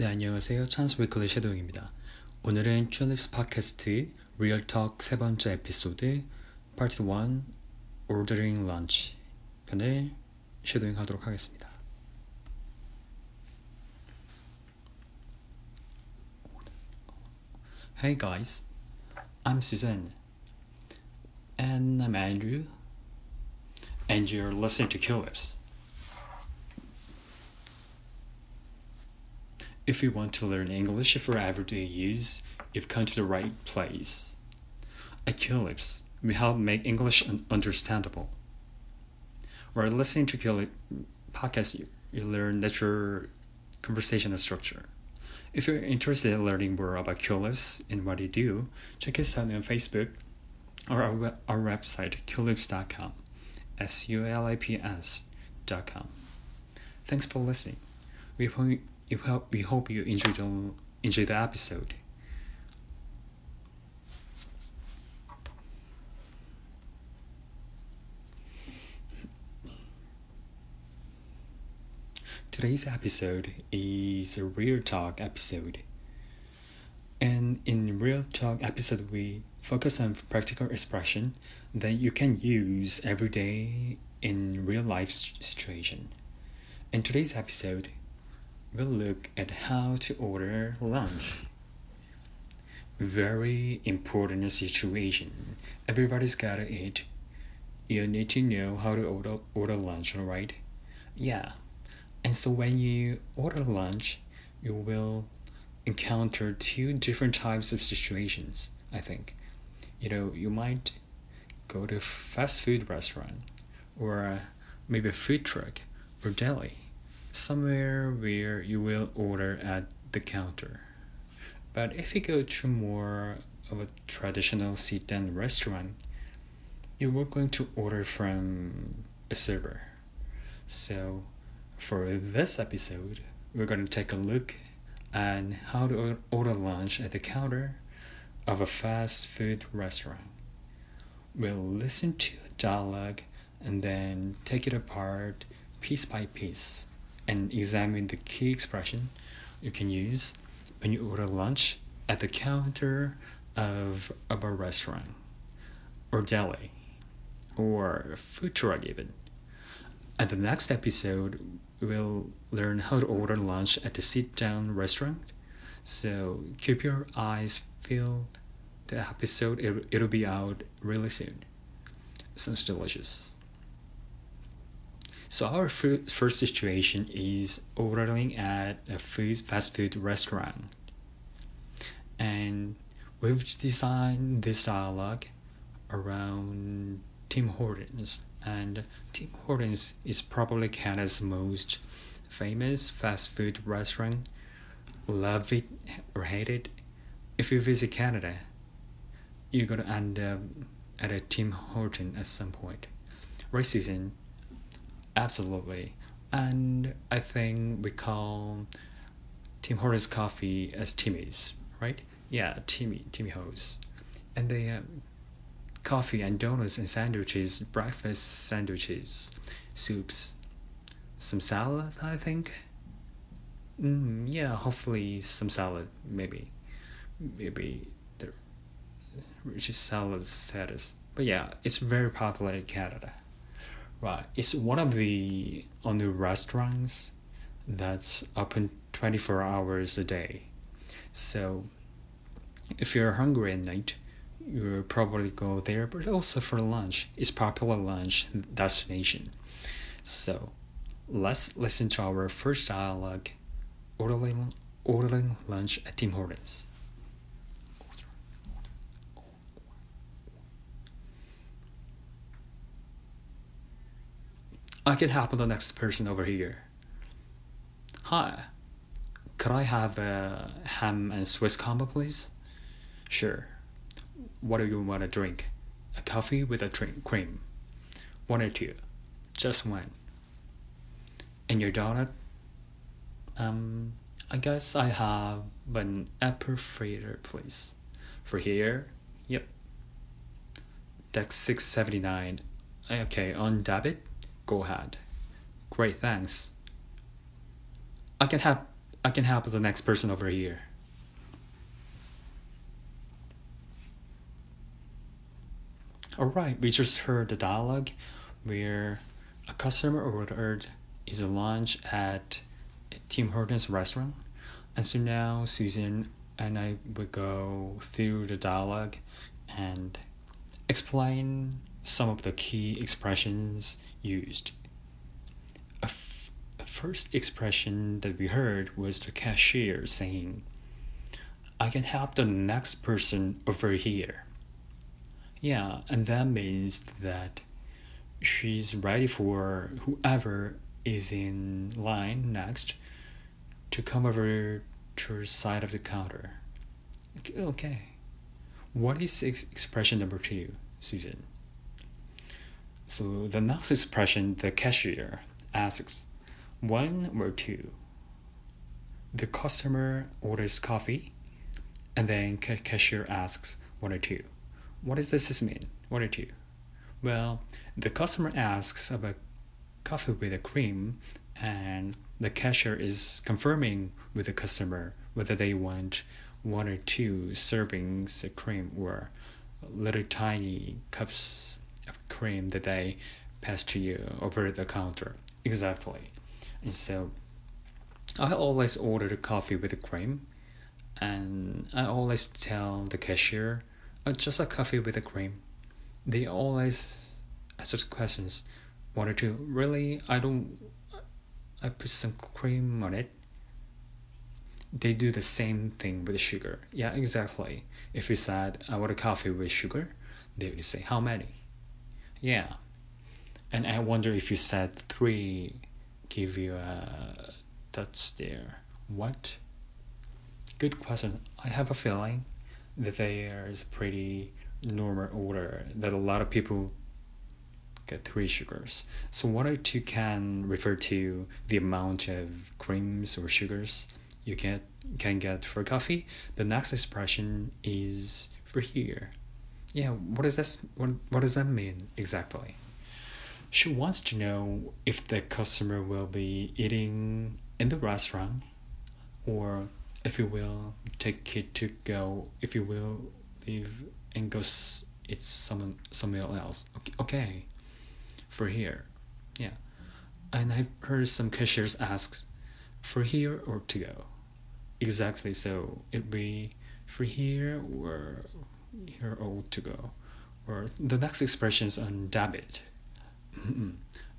네, 안녕하세요. 찬스 위클리 섀도우입니다. 오늘은 튤립스 팟캐스트 리얼톡 세 번째 에피소드 파트 1 Ordering Lunch 편을 섀도잉 하도록 하겠습니다. Hey guys, I'm Suzanne. And I'm Andrew. And you're listening to Culips. If you want to learn English for everyday use, you've come to the right place. At Culips, we help make English un- understandable. While listening to Culip podcast, you, you learn natural conversational structure. If you're interested in learning more about Culips and what you do, check us out on Facebook or our, our website, culips.com. S U L I P S.com. Thanks for listening. We hope, we hope, we hope you enjoyed the, enjoyed the episode. Today's episode is a real talk episode. And in real talk episode we focus on practical expression that you can use every day in real life situation. In today's episode, we'll look at how to order lunch. Very important situation. Everybody's gotta eat. You need to know how to order order lunch, alright? Yeah. And so when you order lunch, you will encounter two different types of situations, I think. You know, you might go to a fast food restaurant or maybe a food truck or deli, somewhere where you will order at the counter. But if you go to more of a traditional sit down restaurant, you are going to order from a server. So, for this episode, we're going to take a look at how to order lunch at the counter of a fast food restaurant. We'll listen to a dialogue and then take it apart piece by piece and examine the key expression you can use when you order lunch at the counter of, of a restaurant or deli or food truck even. At the next episode, we'll learn how to order lunch at the sit down restaurant. So keep your eyes peeled. The episode, it, it'll be out really soon. Sounds delicious. So our fir- first situation is ordering at a food fast food restaurant. And we've designed this dialogue around Tim Hortons, and Tim Hortons is probably Canada's most famous fast food restaurant. Love it or hate it, if you visit Canada, you're gonna end up at a Tim Horton at some point. Right, Susan? Absolutely. And I think we call Tim Hortons coffee as Timmy's, right? Yeah, Timmy, Timmy Ho's. And they have coffee and donuts and sandwiches, breakfast sandwiches, soups, some salad, I think. Mm, yeah, hopefully some salad, maybe. Maybe the rich salad status. But yeah, it's very popular in Canada. Right. It's one of the only restaurants that's open 24 hours a day. So if you're hungry at night, you'll probably go there, but also for lunch. It's popular lunch destination. So let's listen to our first dialogue ordering, ordering lunch at Tim Hortons. I can help the next person over here. Hi, could I have a ham and Swiss combo, please? Sure. What do you want to drink? A coffee with a drink cream. One or two. Just one. And your donut? Um, I guess I have an apple fritter, please. For here? Yep. That's six seventy nine. Okay, on debit? Go ahead. Great, thanks. I can help. I can help the next person over here. Alright, we just heard the dialogue where a customer ordered is a lunch at Tim Hortons restaurant. And so now Susan and I will go through the dialogue and explain some of the key expressions used. A, f- a first expression that we heard was the cashier saying, I can help the next person over here. Yeah, and that means that she's ready for whoever is in line next to come over to her side of the counter. Okay. What is ex- expression number two, Susan? So the next expression, the cashier asks, one or two. The customer orders coffee, and then ca- cashier asks one or two. What does this mean? One or two? Well, the customer asks about coffee with a cream, and the cashier is confirming with the customer whether they want one or two servings of cream or little tiny cups cream that they pass to you over the counter. Exactly. And so I always order the coffee with the cream and I always tell the cashier uh, just a coffee with a cream. They always ask questions. One or two. Really, I don't. I put some cream on it. They do the same thing with sugar. Yeah, exactly. If you said I want a coffee with sugar, they would say how many. Yeah, and I wonder if you said three, give you a touch there. What? Good question. I have a feeling that there is a pretty normal order that a lot of people get three sugars. So or two can refer to the amount of creams or sugars you get can get for coffee. The next expression is for here. Yeah, what does this what, what does that mean exactly? She wants to know if the customer will be eating in the restaurant or if you will take it to go if you will leave and go s- it's someone somewhere else. Okay, okay for here. Yeah. And i've heard some cashiers asks for here or to go. Exactly so it'd be for here or here old to go or the next expression is on debit.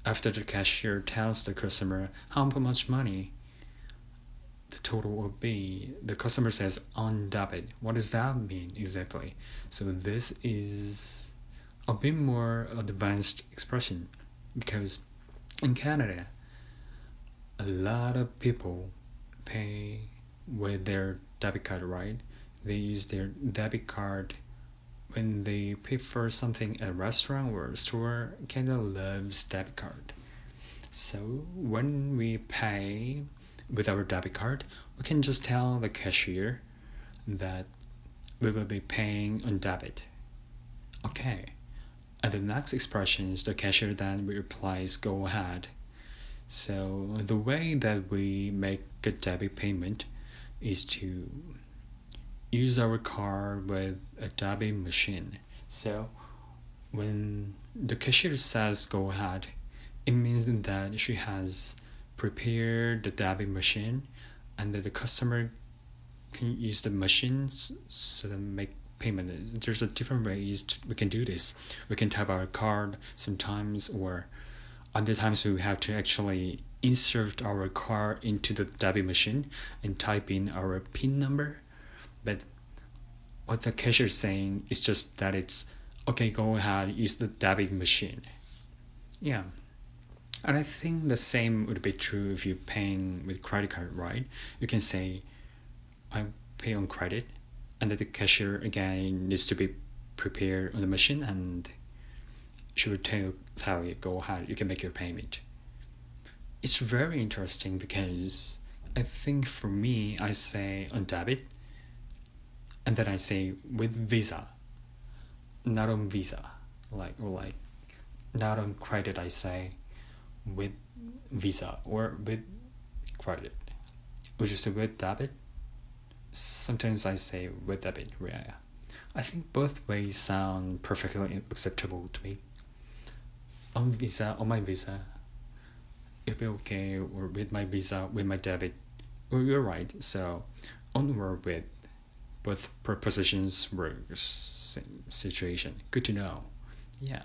After the cashier tells the customer how much money the total will be the customer says on debit. What does that mean exactly? So this is a bit more advanced expression because in canada a lot of people pay with their debit card right? They use their debit card when they pay for something at a restaurant or a store canada loves debit card so when we pay with our debit card, we can just tell the cashier that we will be paying on debit. Okay. And the next expression is the cashier then replies, go ahead. So the way that we make a debit payment is to use our card with a debit machine. So when the cashier says go ahead, it means that she has prepared the debit machine and that the customer can use the machines so to make payment. There's a different ways to, we can do this. We can tap our card sometimes or other times we have to actually insert our card into the debit machine and type in our pin number but what the cashier is saying is just that it's okay go ahead use the debit machine yeah and I think the same would be true if you're paying with credit card, right? You can say, I pay on credit, and that the cashier again needs to be prepared on the machine and she will tell, tell you, go ahead, you can make your payment. It's very interesting because I think for me, I say on debit, and then I say with Visa, not on Visa, like or like, not on credit. I say with Visa or with credit. or just with debit. Sometimes I say with debit. Yeah, I think both ways sound perfectly acceptable to me. On Visa, on my Visa, it'll be okay, or with my Visa, with my debit. Well, you're right. So, onward with both propositions were same situation. Good to know. Yeah.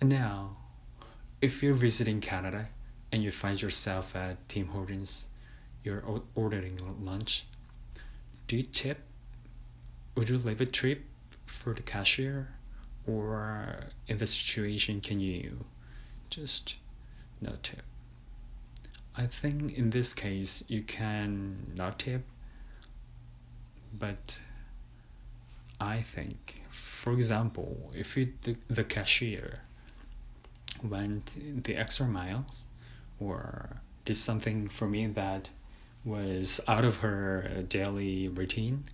And now, if you're visiting Canada and you find yourself at Tim Hortons, you're ordering lunch, do you tip? Would you leave a tip for the cashier? Or in this situation, can you just no tip? I think in this case, you can not tip, but I think, for example, if you, the, the cashier went the extra miles or did something for me that was out of her daily routine,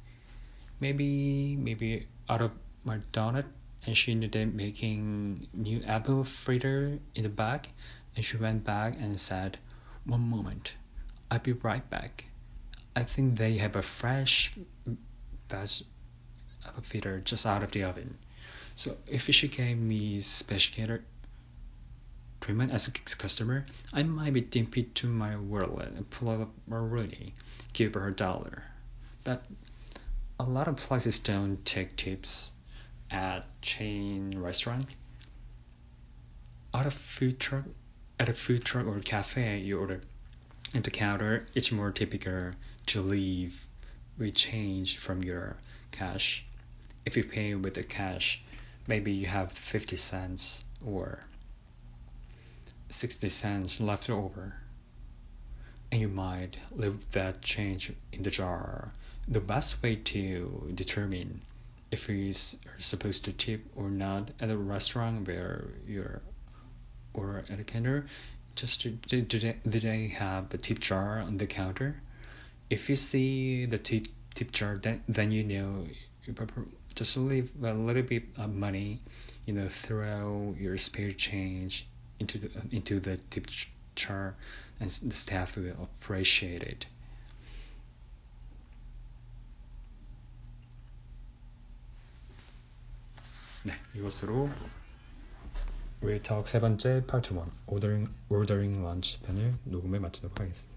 maybe maybe out of my donut and she ended up making new apple fritter in the back and she went back and said one moment i'll be right back. I think they have a fresh batch apple fritter just out of the oven so if she gave me special treatment as a customer i might be dimp to my wallet and pull out my money give her a dollar but a lot of places don't take tips at chain restaurant. At a food truck, at a food truck or cafe, you order at the counter. It's more typical to leave with change from your cash. If you pay with the cash, maybe you have fifty cents or sixty cents left over, and you might leave that change in the jar. The best way to determine if you are supposed to tip or not at a restaurant where you're or at a counter just did, did, did they have a tip jar on the counter if you see the tip, tip jar then, then you know just leave a little bit of money you know throw your spare change into the into the tip jar and the staff will appreciate it 네, 이것으로 웨이talk 세 번째 파트 1 오더링 오더링 런치 편을 녹음을 마치도록 하겠습니다.